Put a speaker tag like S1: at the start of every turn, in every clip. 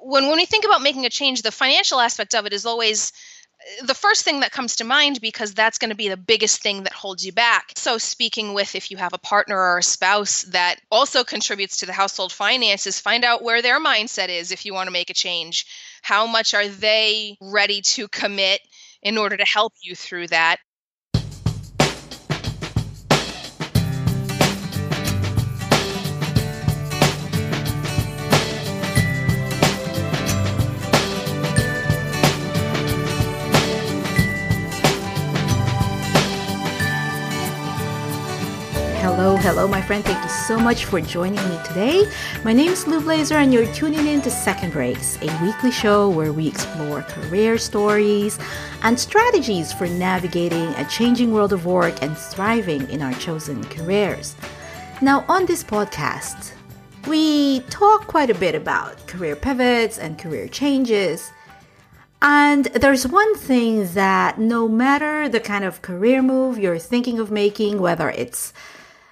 S1: when when we think about making a change, the financial aspect of it is always uh, the first thing that comes to mind because that's going to be the biggest thing that holds you back. So, speaking with if you have a partner or a spouse that also contributes to the household finances, find out where their mindset is if you want to make a change. How much are they ready to commit in order to help you through that?
S2: Hello, my friend. Thank you so much for joining me today. My name is Lou Blaser, and you're tuning in to Second Breaks, a weekly show where we explore career stories and strategies for navigating a changing world of work and thriving in our chosen careers. Now, on this podcast, we talk quite a bit about career pivots and career changes. And there's one thing that no matter the kind of career move you're thinking of making, whether it's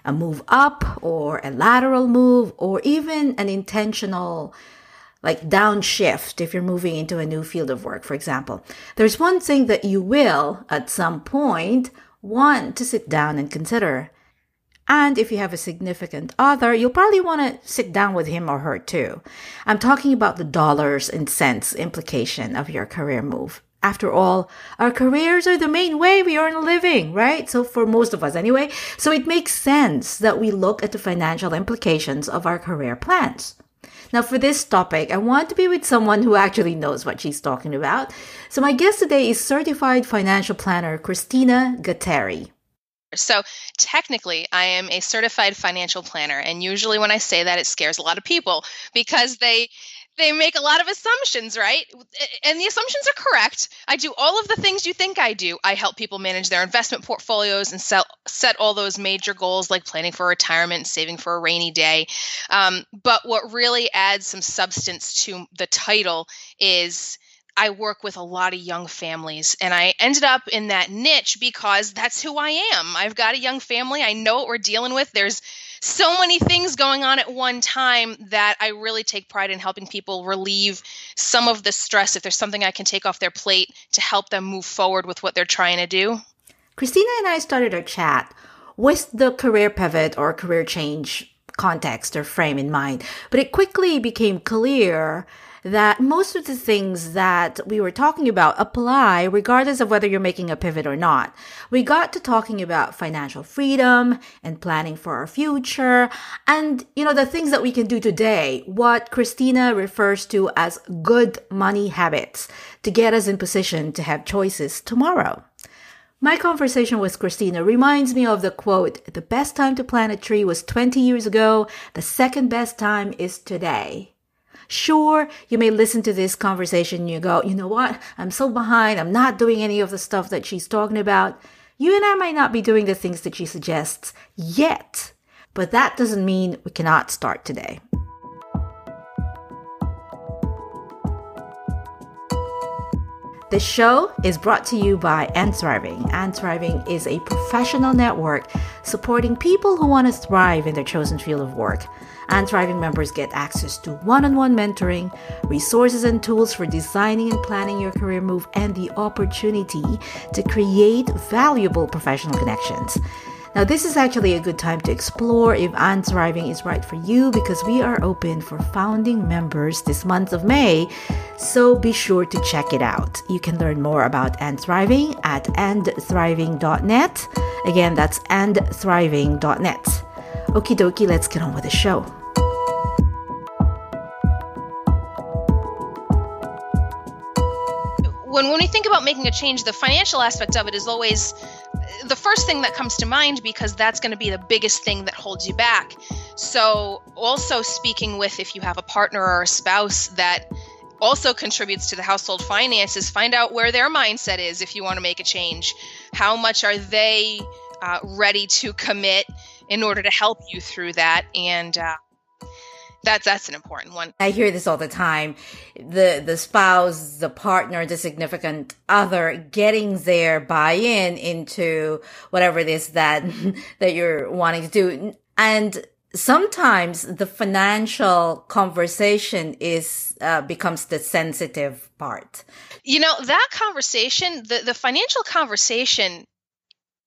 S2: a move up or a lateral move or even an intentional like downshift if you're moving into a new field of work, for example. There's one thing that you will at some point want to sit down and consider. And if you have a significant other, you'll probably want to sit down with him or her too. I'm talking about the dollars and cents implication of your career move. After all, our careers are the main way we earn a living, right? So for most of us anyway. So it makes sense that we look at the financial implications of our career plans. Now for this topic, I want to be with someone who actually knows what she's talking about. So my guest today is certified financial planner Christina Gatteri.
S1: So, technically, I am a certified financial planner. And usually, when I say that, it scares a lot of people because they they make a lot of assumptions, right? And the assumptions are correct. I do all of the things you think I do. I help people manage their investment portfolios and set, set all those major goals like planning for retirement, saving for a rainy day. Um, but what really adds some substance to the title is I work with a lot of young families, and I ended up in that niche because that's who I am. I've got a young family. I know what we're dealing with. There's so many things going on at one time that I really take pride in helping people relieve some of the stress if there's something I can take off their plate to help them move forward with what they're trying to do.
S2: Christina and I started our chat with the career pivot or career change context or frame in mind, but it quickly became clear that most of the things that we were talking about apply regardless of whether you're making a pivot or not. We got to talking about financial freedom and planning for our future and, you know, the things that we can do today, what Christina refers to as good money habits to get us in position to have choices tomorrow. My conversation with Christina reminds me of the quote, the best time to plant a tree was 20 years ago. The second best time is today. Sure, you may listen to this conversation and you go, you know what? I'm so behind. I'm not doing any of the stuff that she's talking about. You and I might not be doing the things that she suggests yet, but that doesn't mean we cannot start today. The show is brought to you by And Thriving. And Thriving is a professional network supporting people who want to thrive in their chosen field of work and Thriving members get access to one on one mentoring, resources and tools for designing and planning your career move, and the opportunity to create valuable professional connections. Now, this is actually a good time to explore if And Thriving is right for you because we are open for founding members this month of May. So be sure to check it out. You can learn more about And Thriving at andthriving.net. Again, that's andthriving.net. Okie dokie, let's get on with the show.
S1: When, when we think about making a change, the financial aspect of it is always the first thing that comes to mind because that's going to be the biggest thing that holds you back. So, also speaking with if you have a partner or a spouse that also contributes to the household finances, find out where their mindset is if you want to make a change. How much are they uh, ready to commit in order to help you through that and uh, that's that's an important one.
S2: I hear this all the time. The the spouse, the partner, the significant other getting their buy-in into whatever it is that that you're wanting to do. And sometimes the financial conversation is uh, becomes the sensitive part.
S1: You know, that conversation, the, the financial conversation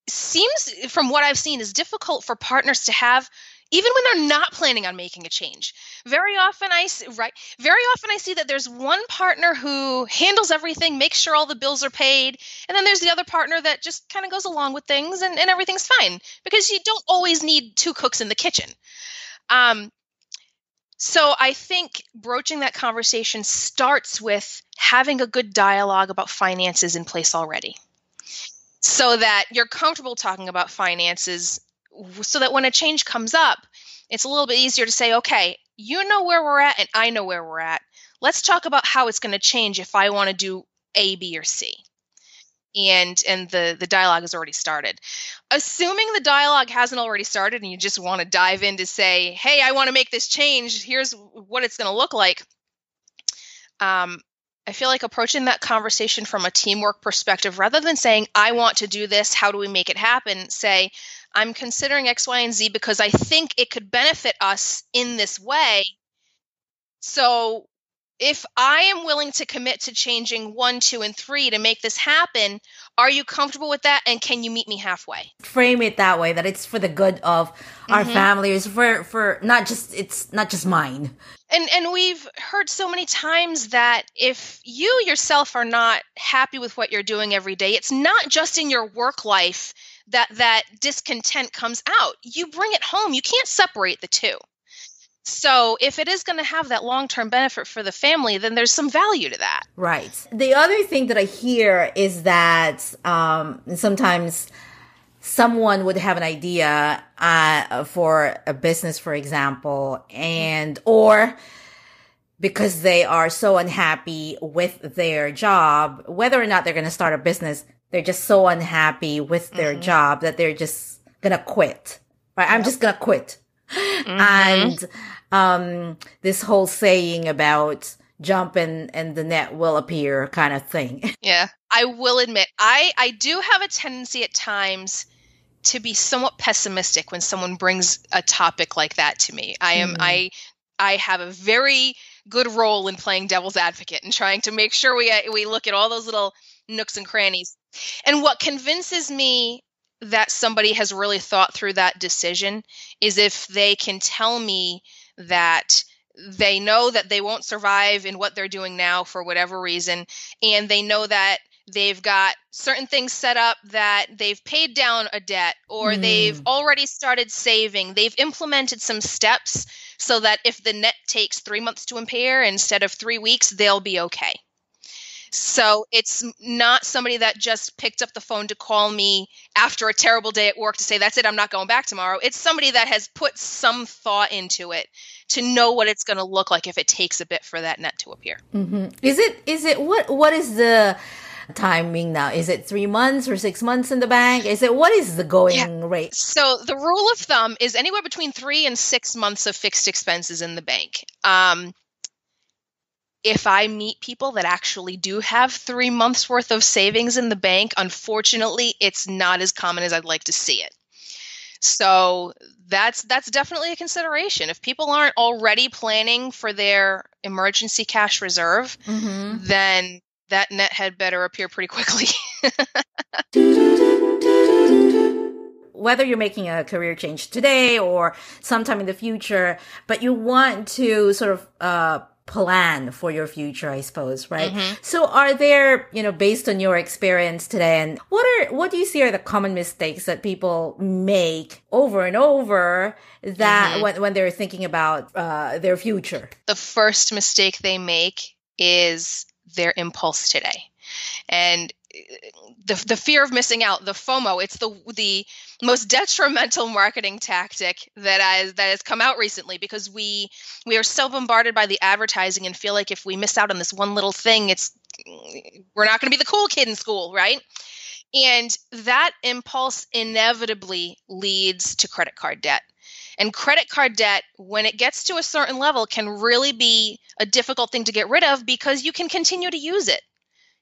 S1: seems from what I've seen is difficult for partners to have even when they're not planning on making a change. Very often I see, right very often I see that there's one partner who handles everything, makes sure all the bills are paid, and then there's the other partner that just kind of goes along with things and, and everything's fine because you don't always need two cooks in the kitchen. Um, so I think broaching that conversation starts with having a good dialogue about finances in place already. So that you're comfortable talking about finances so that when a change comes up, it's a little bit easier to say, okay, you know where we're at and I know where we're at. Let's talk about how it's going to change if I want to do A, B, or C. And and the the dialogue has already started. Assuming the dialogue hasn't already started and you just want to dive in to say, "Hey, I want to make this change. Here's what it's going to look like." Um, I feel like approaching that conversation from a teamwork perspective rather than saying, I want to do this, how do we make it happen? Say, I'm considering X, Y, and Z because I think it could benefit us in this way. So if I am willing to commit to changing one, two, and three to make this happen, are you comfortable with that? And can you meet me halfway?
S2: Frame it that way that it's for the good of our mm-hmm. families, for for not just it's not just mine.
S1: And and we've heard so many times that if you yourself are not happy with what you're doing every day, it's not just in your work life that that discontent comes out. You bring it home. You can't separate the two. So if it is going to have that long-term benefit for the family, then there's some value to that.
S2: Right. The other thing that I hear is that um, sometimes someone would have an idea uh, for a business, for example, and or because they are so unhappy with their job, whether or not they're going to start a business, they're just so unhappy with their mm-hmm. job that they're just gonna quit. Right? I'm just gonna quit. Mm-hmm. And um, this whole saying about jump and, and the net will appear kind of thing.
S1: Yeah. I will admit, I, I do have a tendency at times to be somewhat pessimistic when someone brings a topic like that to me. I am mm. I I have a very good role in playing devil's advocate and trying to make sure we we look at all those little nooks and crannies. And what convinces me that somebody has really thought through that decision is if they can tell me that they know that they won't survive in what they're doing now for whatever reason, and they know that they've got certain things set up that they've paid down a debt or mm. they've already started saving, they've implemented some steps so that if the net takes three months to impair instead of three weeks, they'll be okay. So it's not somebody that just picked up the phone to call me after a terrible day at work to say, that's it, I'm not going back tomorrow. It's somebody that has put some thought into it to know what it's going to look like if it takes a bit for that net to appear.
S2: Mm-hmm. Is it, is it, what, what is the, timing now? Is it three months or six months in the bank? Is it what is the going yeah. rate?
S1: So the rule of thumb is anywhere between three and six months of fixed expenses in the bank. Um, if I meet people that actually do have three months worth of savings in the bank, unfortunately, it's not as common as I'd like to see it. So that's that's definitely a consideration. If people aren't already planning for their emergency cash reserve, mm-hmm. then that net had better appear pretty quickly.
S2: Whether you're making a career change today or sometime in the future, but you want to sort of uh, plan for your future, I suppose, right? Mm-hmm. So are there, you know, based on your experience today and what are, what do you see are the common mistakes that people make over and over that mm-hmm. when, when they're thinking about, uh, their future?
S1: The first mistake they make is their impulse today. And the, the fear of missing out, the FOMO, it's the, the, most detrimental marketing tactic that has that has come out recently because we we are so bombarded by the advertising and feel like if we miss out on this one little thing it's we're not going to be the cool kid in school right? And that impulse inevitably leads to credit card debt. And credit card debt when it gets to a certain level can really be a difficult thing to get rid of because you can continue to use it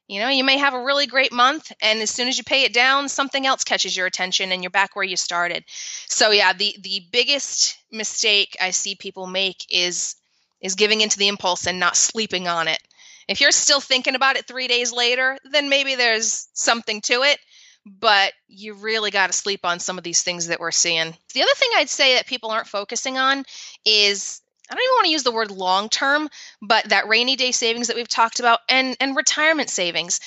S1: You know, you may have a really great month, and as soon as you pay it down, something else catches your attention, and you're back where you started. So, yeah, the the biggest mistake I see people make is is giving into the impulse and not sleeping on it. If you're still thinking about it three days later, then maybe there's something to it, but you really got to sleep on some of these things that we're seeing. The other thing I'd say that people aren't focusing on is I don't even want to use the word long term, but that rainy day savings that we've talked about and, and retirement savings.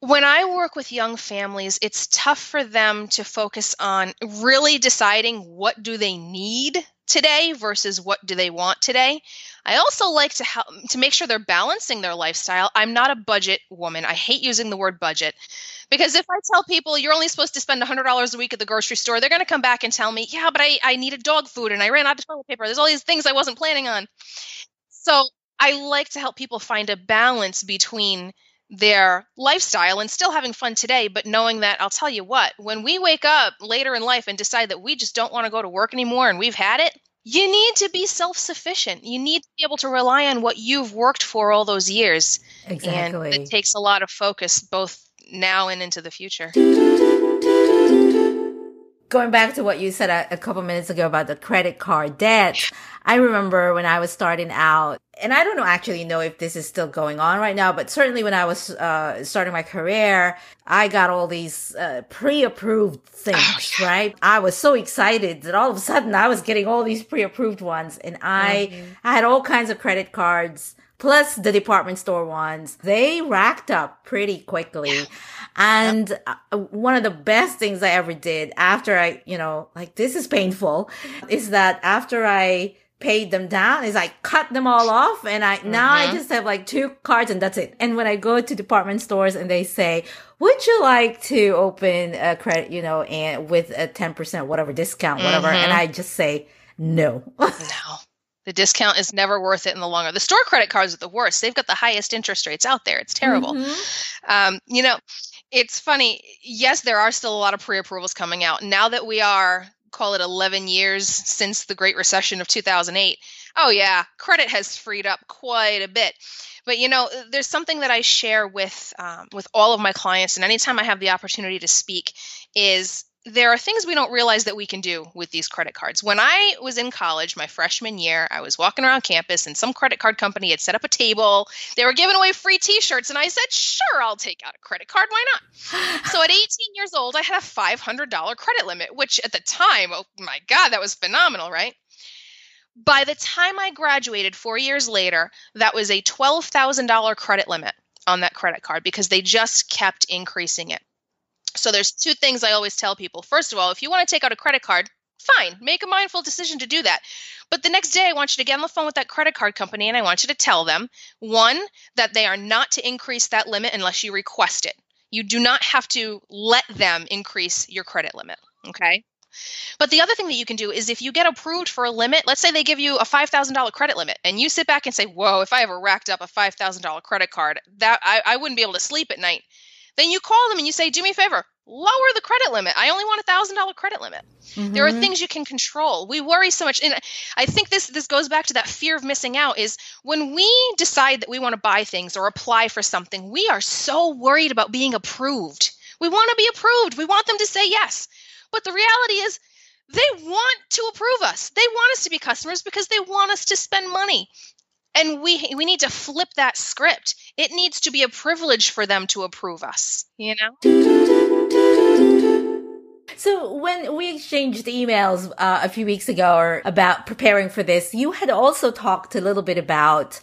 S1: When I work with young families, it's tough for them to focus on really deciding what do they need today versus what do they want today. I also like to help to make sure they're balancing their lifestyle. I'm not a budget woman. I hate using the word budget because if I tell people you're only supposed to spend $100 a week at the grocery store, they're going to come back and tell me, "Yeah, but I I needed dog food and I ran out of toilet paper. There's all these things I wasn't planning on." So, I like to help people find a balance between their lifestyle and still having fun today, but knowing that I'll tell you what, when we wake up later in life and decide that we just don't want to go to work anymore and we've had it, you need to be self sufficient. You need to be able to rely on what you've worked for all those years.
S2: Exactly.
S1: And it takes a lot of focus both now and into the future.
S2: Going back to what you said a, a couple minutes ago about the credit card debt, I remember when I was starting out, and I don't know actually know if this is still going on right now, but certainly when I was uh, starting my career, I got all these uh, pre-approved things, oh, yeah. right? I was so excited that all of a sudden I was getting all these pre-approved ones, and I mm-hmm. I had all kinds of credit cards plus the department store ones. They racked up pretty quickly. And uh, one of the best things I ever did after I, you know, like this is painful, is that after I paid them down is I cut them all off and I now mm-hmm. I just have like two cards and that's it. And when I go to department stores and they say, "Would you like to open a credit, you know, and with a 10% whatever discount, whatever?" Mm-hmm. And I just say, "No."
S1: no. The discount is never worth it in the long run. The store credit cards are the worst. They've got the highest interest rates out there. It's terrible. Mm-hmm. Um, you know, it's funny. Yes, there are still a lot of pre-approvals coming out. Now that we are call it 11 years since the Great Recession of 2008. Oh, yeah, credit has freed up quite a bit. But you know, there's something that I share with um, with all of my clients, and anytime I have the opportunity to speak, is there are things we don't realize that we can do with these credit cards. When I was in college, my freshman year, I was walking around campus and some credit card company had set up a table. They were giving away free t shirts, and I said, Sure, I'll take out a credit card. Why not? so at 18 years old, I had a $500 credit limit, which at the time, oh my God, that was phenomenal, right? By the time I graduated four years later, that was a $12,000 credit limit on that credit card because they just kept increasing it. So there's two things I always tell people. First of all, if you want to take out a credit card, fine, make a mindful decision to do that. But the next day, I want you to get on the phone with that credit card company and I want you to tell them one, that they are not to increase that limit unless you request it. You do not have to let them increase your credit limit. Okay. But the other thing that you can do is if you get approved for a limit, let's say they give you a $5,000 credit limit and you sit back and say, whoa, if I ever racked up a $5,000 credit card, that I, I wouldn't be able to sleep at night then you call them and you say, do me a favor, lower the credit limit. I only want a thousand dollar credit limit. Mm-hmm. There are mm-hmm. things you can control. We worry so much, and I think this this goes back to that fear of missing out. Is when we decide that we want to buy things or apply for something, we are so worried about being approved. We want to be approved. We want them to say yes. But the reality is, they want to approve us. They want us to be customers because they want us to spend money and we we need to flip that script. It needs to be a privilege for them to approve us you know?
S2: So when we exchanged emails uh, a few weeks ago about preparing for this you had also talked a little bit about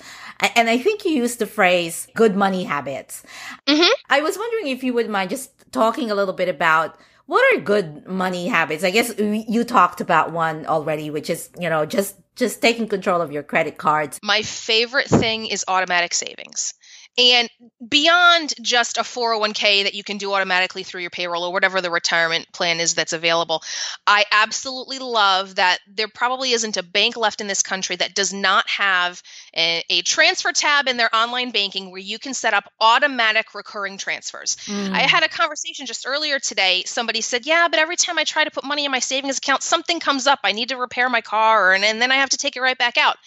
S2: and i think you used the phrase good money habits. Mm-hmm. i was wondering if you would mind just talking a little bit about what are good money habits? I guess you talked about one already, which is, you know, just just taking control of your credit cards.
S1: My favorite thing is automatic savings. And beyond just a 401k that you can do automatically through your payroll or whatever the retirement plan is that's available, I absolutely love that there probably isn't a bank left in this country that does not have a, a transfer tab in their online banking where you can set up automatic recurring transfers. Mm. I had a conversation just earlier today. Somebody said, Yeah, but every time I try to put money in my savings account, something comes up. I need to repair my car, and, and then I have to take it right back out.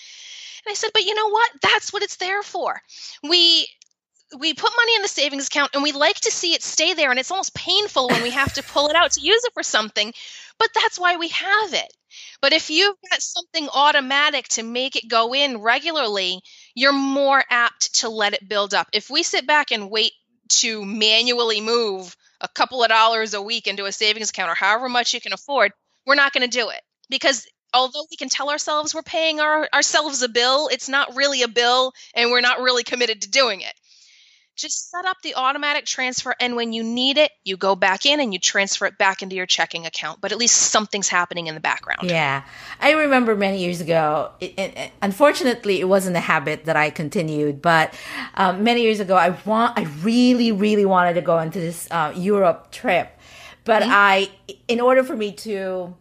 S1: And I said, but you know what? That's what it's there for. We we put money in the savings account and we like to see it stay there and it's almost painful when we have to pull it out to use it for something but that's why we have it but if you've got something automatic to make it go in regularly you're more apt to let it build up if we sit back and wait to manually move a couple of dollars a week into a savings account or however much you can afford we're not going to do it because although we can tell ourselves we're paying our, ourselves a bill it's not really a bill and we're not really committed to doing it. Just set up the automatic transfer and when you need it you go back in and you transfer it back into your checking account but at least something's happening in the background.
S2: Yeah. I remember many years ago it, it, unfortunately it wasn't a habit that i continued but um, many years ago i want i really really wanted to go into this uh, europe trip but mm-hmm. i in order for me to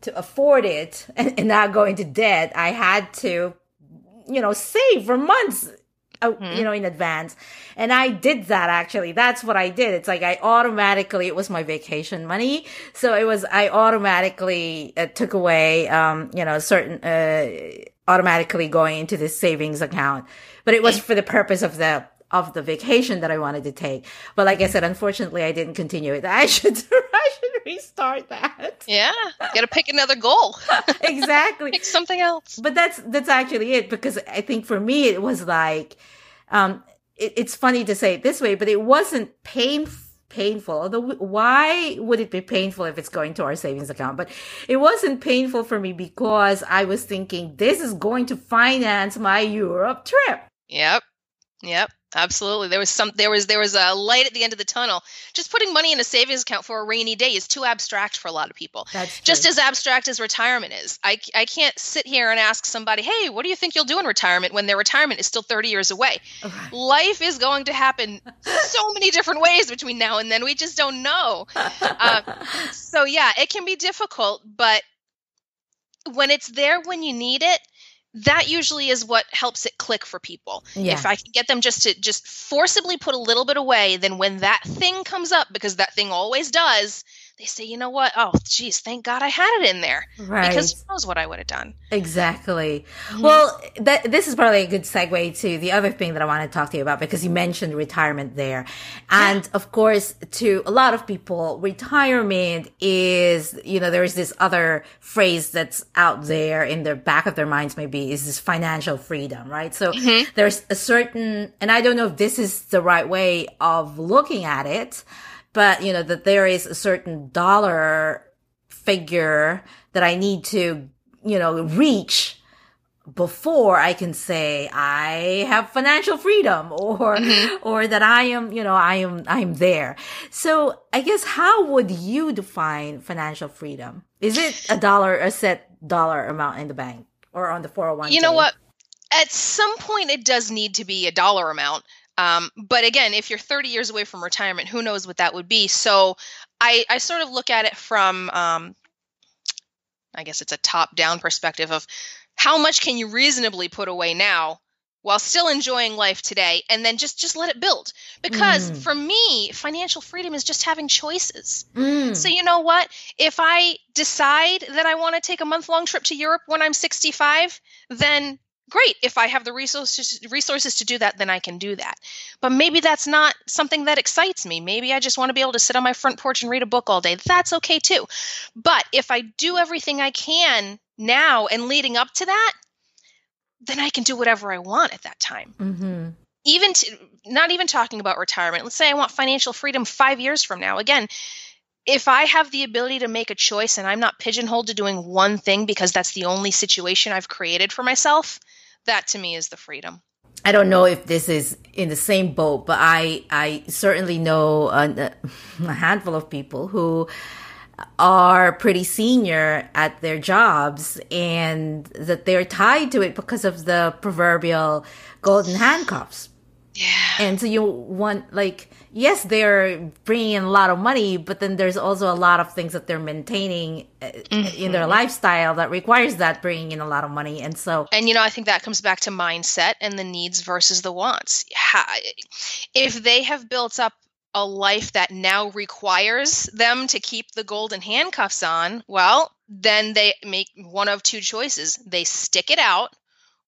S2: to afford it and, and not go into debt i had to you know save for months mm-hmm. you know, in advance. And I did that actually. That's what I did. It's like I automatically, it was my vacation money. So it was, I automatically uh, took away, um, you know, certain, uh, automatically going into this savings account. But it was for the purpose of the, of the vacation that I wanted to take. But like I said, unfortunately, I didn't continue it. I should, I should restart that.
S1: Yeah, got to pick another goal.
S2: exactly,
S1: pick something else.
S2: But that's that's actually it because I think for me it was like, um, it, it's funny to say it this way, but it wasn't painful painful. Although, why would it be painful if it's going to our savings account? But it wasn't painful for me because I was thinking this is going to finance my Europe trip.
S1: Yep. Yep. Absolutely. There was some there was there was a light at the end of the tunnel. Just putting money in a savings account for a rainy day is too abstract for a lot of people.
S2: That's true.
S1: just as abstract as retirement is. I I can't sit here and ask somebody, "Hey, what do you think you'll do in retirement?" when their retirement is still 30 years away. Okay. Life is going to happen so many different ways between now and then. We just don't know. uh, so yeah, it can be difficult, but when it's there when you need it, that usually is what helps it click for people. Yeah. If I can get them just to just forcibly put a little bit away, then when that thing comes up, because that thing always does, they say, you know what? Oh, geez, thank God I had it in there. Right. Because who knows what I would have done.
S2: Exactly. Mm-hmm. Well, that, this is probably a good segue to the other thing that I want to talk to you about because you mentioned retirement there. And yeah. of course, to a lot of people, retirement is, you know, there is this other phrase that's out there in the back of their minds, maybe is this financial freedom, right? So mm-hmm. there's a certain, and I don't know if this is the right way of looking at it but you know that there is a certain dollar figure that I need to, you know, reach before I can say I have financial freedom or mm-hmm. or that I am, you know, I am I'm there. So I guess how would you define financial freedom? Is it a dollar a set dollar amount in the bank or on the 401
S1: You know what? At some point it does need to be a dollar amount. Um, but again, if you're 30 years away from retirement, who knows what that would be? So I, I sort of look at it from, um, I guess it's a top down perspective of how much can you reasonably put away now while still enjoying life today and then just just let it build because mm. for me financial freedom is just having choices mm. so you know what if i decide that i want to take a month long trip to europe when i'm 65 then great if i have the resources resources to do that then i can do that. But maybe that's not something that excites me. Maybe i just want to be able to sit on my front porch and read a book all day. That's okay too. But if i do everything i can now and leading up to that then i can do whatever i want at that time. Mm-hmm. even to, not even talking about retirement. Let's say i want financial freedom five years from now. Again if I have the ability to make a choice and I'm not pigeonholed to doing one thing because that's the only situation I've created for myself, that to me is the freedom.
S2: I don't know if this is in the same boat, but I I certainly know a, a handful of people who are pretty senior at their jobs and that they're tied to it because of the proverbial golden handcuffs.
S1: Yeah.
S2: And so you want like yes, they're bringing in a lot of money, but then there's also a lot of things that they're maintaining mm-hmm. in their mm-hmm. lifestyle that requires that bringing in a lot of money. And so,
S1: and you know, I think that comes back to mindset and the needs versus the wants. If they have built up a life that now requires them to keep the golden handcuffs on, well, then they make one of two choices. They stick it out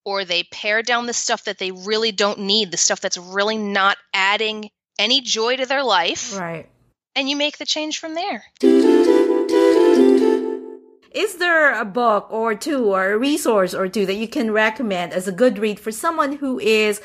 S1: or they pare down the stuff that they really don't need, the stuff that's really not adding any joy to their life.
S2: Right.
S1: And you make the change from there.
S2: Is there a book or two or a resource or two that you can recommend as a good read for someone who is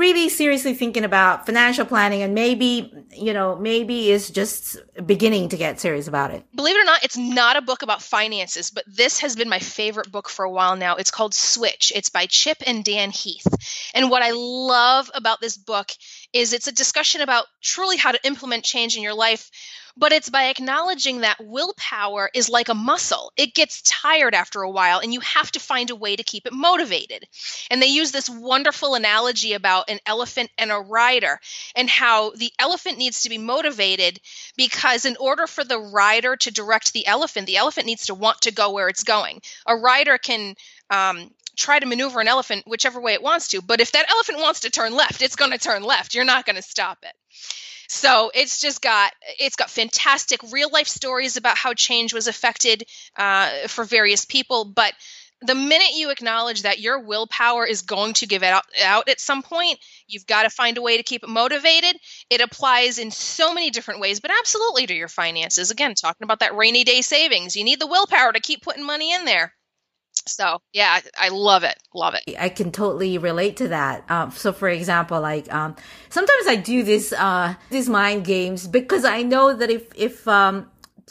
S2: really seriously thinking about financial planning and maybe, you know, maybe is just beginning to get serious about it.
S1: Believe it or not, it's not a book about finances, but this has been my favorite book for a while now. It's called Switch. It's by Chip and Dan Heath. And what I love about this book is it's a discussion about truly how to implement change in your life but it's by acknowledging that willpower is like a muscle. It gets tired after a while, and you have to find a way to keep it motivated. And they use this wonderful analogy about an elephant and a rider, and how the elephant needs to be motivated because, in order for the rider to direct the elephant, the elephant needs to want to go where it's going. A rider can um, try to maneuver an elephant whichever way it wants to. But if that elephant wants to turn left, it's going to turn left. You're not going to stop it. So it's just got it's got fantastic real life stories about how change was affected uh, for various people. But the minute you acknowledge that your willpower is going to give out, out at some point, you've got to find a way to keep it motivated. It applies in so many different ways, but absolutely to your finances. Again, talking about that rainy day savings, you need the willpower to keep putting money in there. So yeah, I love it, love it.
S2: I can totally relate to that. Um, so for example, like um, sometimes I do this uh, these mind games because I know that if if um,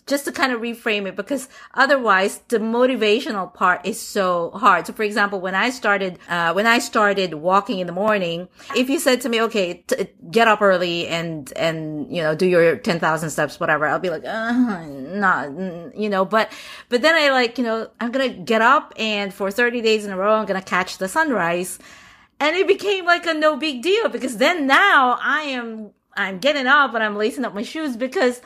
S2: just to kind of reframe it because otherwise the motivational part is so hard. So for example, when I started, uh, when I started walking in the morning, if you said to me, okay, t- get up early and, and, you know, do your 10,000 steps, whatever, I'll be like, uh, not, you know, but, but then I like, you know, I'm going to get up and for 30 days in a row, I'm going to catch the sunrise. And it became like a no big deal because then now I am, I'm getting up and I'm lacing up my shoes because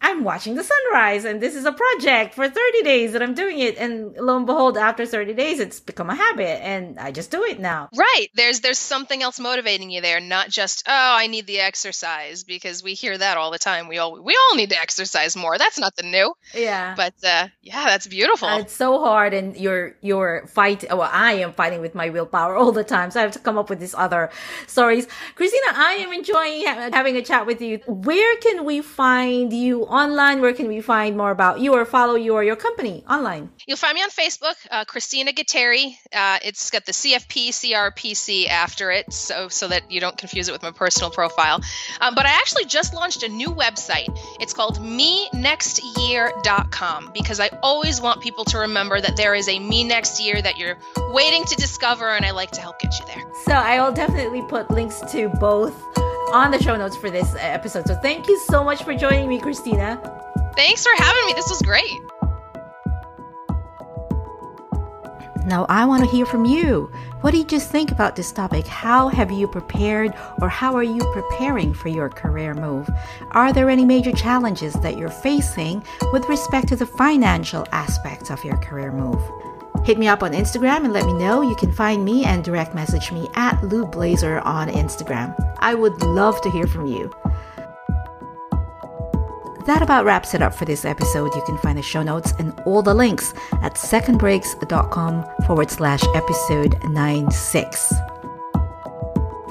S2: I'm watching the sunrise and this is a project for 30 days that I'm doing it. And lo and behold, after 30 days, it's become a habit and I just do it now.
S1: Right. There's, there's something else motivating you there, not just, oh, I need the exercise because we hear that all the time. We all, we all need to exercise more. That's nothing new.
S2: Yeah.
S1: But, uh, yeah, that's beautiful.
S2: Uh, it's so hard and you're, you're fighting. Well, I am fighting with my willpower all the time. So I have to come up with these other stories. Christina, I am enjoying having a chat with you. Where can we find you online? Where can we find more about you or follow you or your company online?
S1: You'll find me on Facebook, uh, Christina Gatteri. Uh, it's got the CFP CRPC after it, so so that you don't confuse it with my personal profile. Um, but I actually just launched a new website. It's called MeNextYear.com because I always want people to remember that there is a Me Next Year that you're waiting to discover, and I like to help get you there.
S2: So I will definitely put links to both on the show notes for this uh, episode. So thank you so much for joining me, Christina.
S1: Thanks for having me. This was great.
S2: Now, I want to hear from you. What did you think about this topic? How have you prepared or how are you preparing for your career move? Are there any major challenges that you're facing with respect to the financial aspects of your career move? Hit me up on Instagram and let me know. You can find me and direct message me at Lou Blaser on Instagram. I would love to hear from you. That about wraps it up for this episode. You can find the show notes and all the links at secondbreaks.com forward slash episode 96.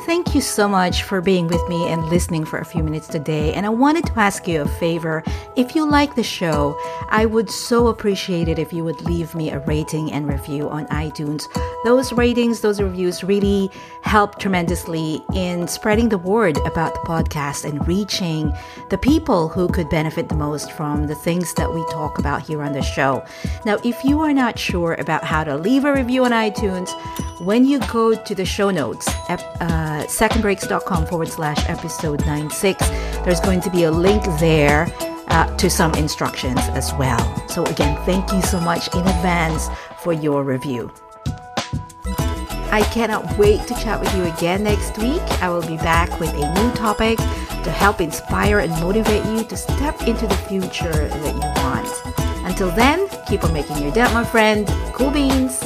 S2: Thank you so much for being with me and listening for a few minutes today. And I wanted to ask you a favor. If you like the show, I would so appreciate it if you would leave me a rating and review on iTunes. Those ratings, those reviews really help tremendously in spreading the word about the podcast and reaching the people who could benefit the most from the things that we talk about here on the show. Now, if you are not sure about how to leave a review on iTunes, when you go to the show notes, uh, secondbreaks.com forward slash episode 96. There's going to be a link there uh, to some instructions as well. So, again, thank you so much in advance for your review. I cannot wait to chat with you again next week. I will be back with a new topic to help inspire and motivate you to step into the future that you want. Until then, keep on making your dent, my friend. Cool beans.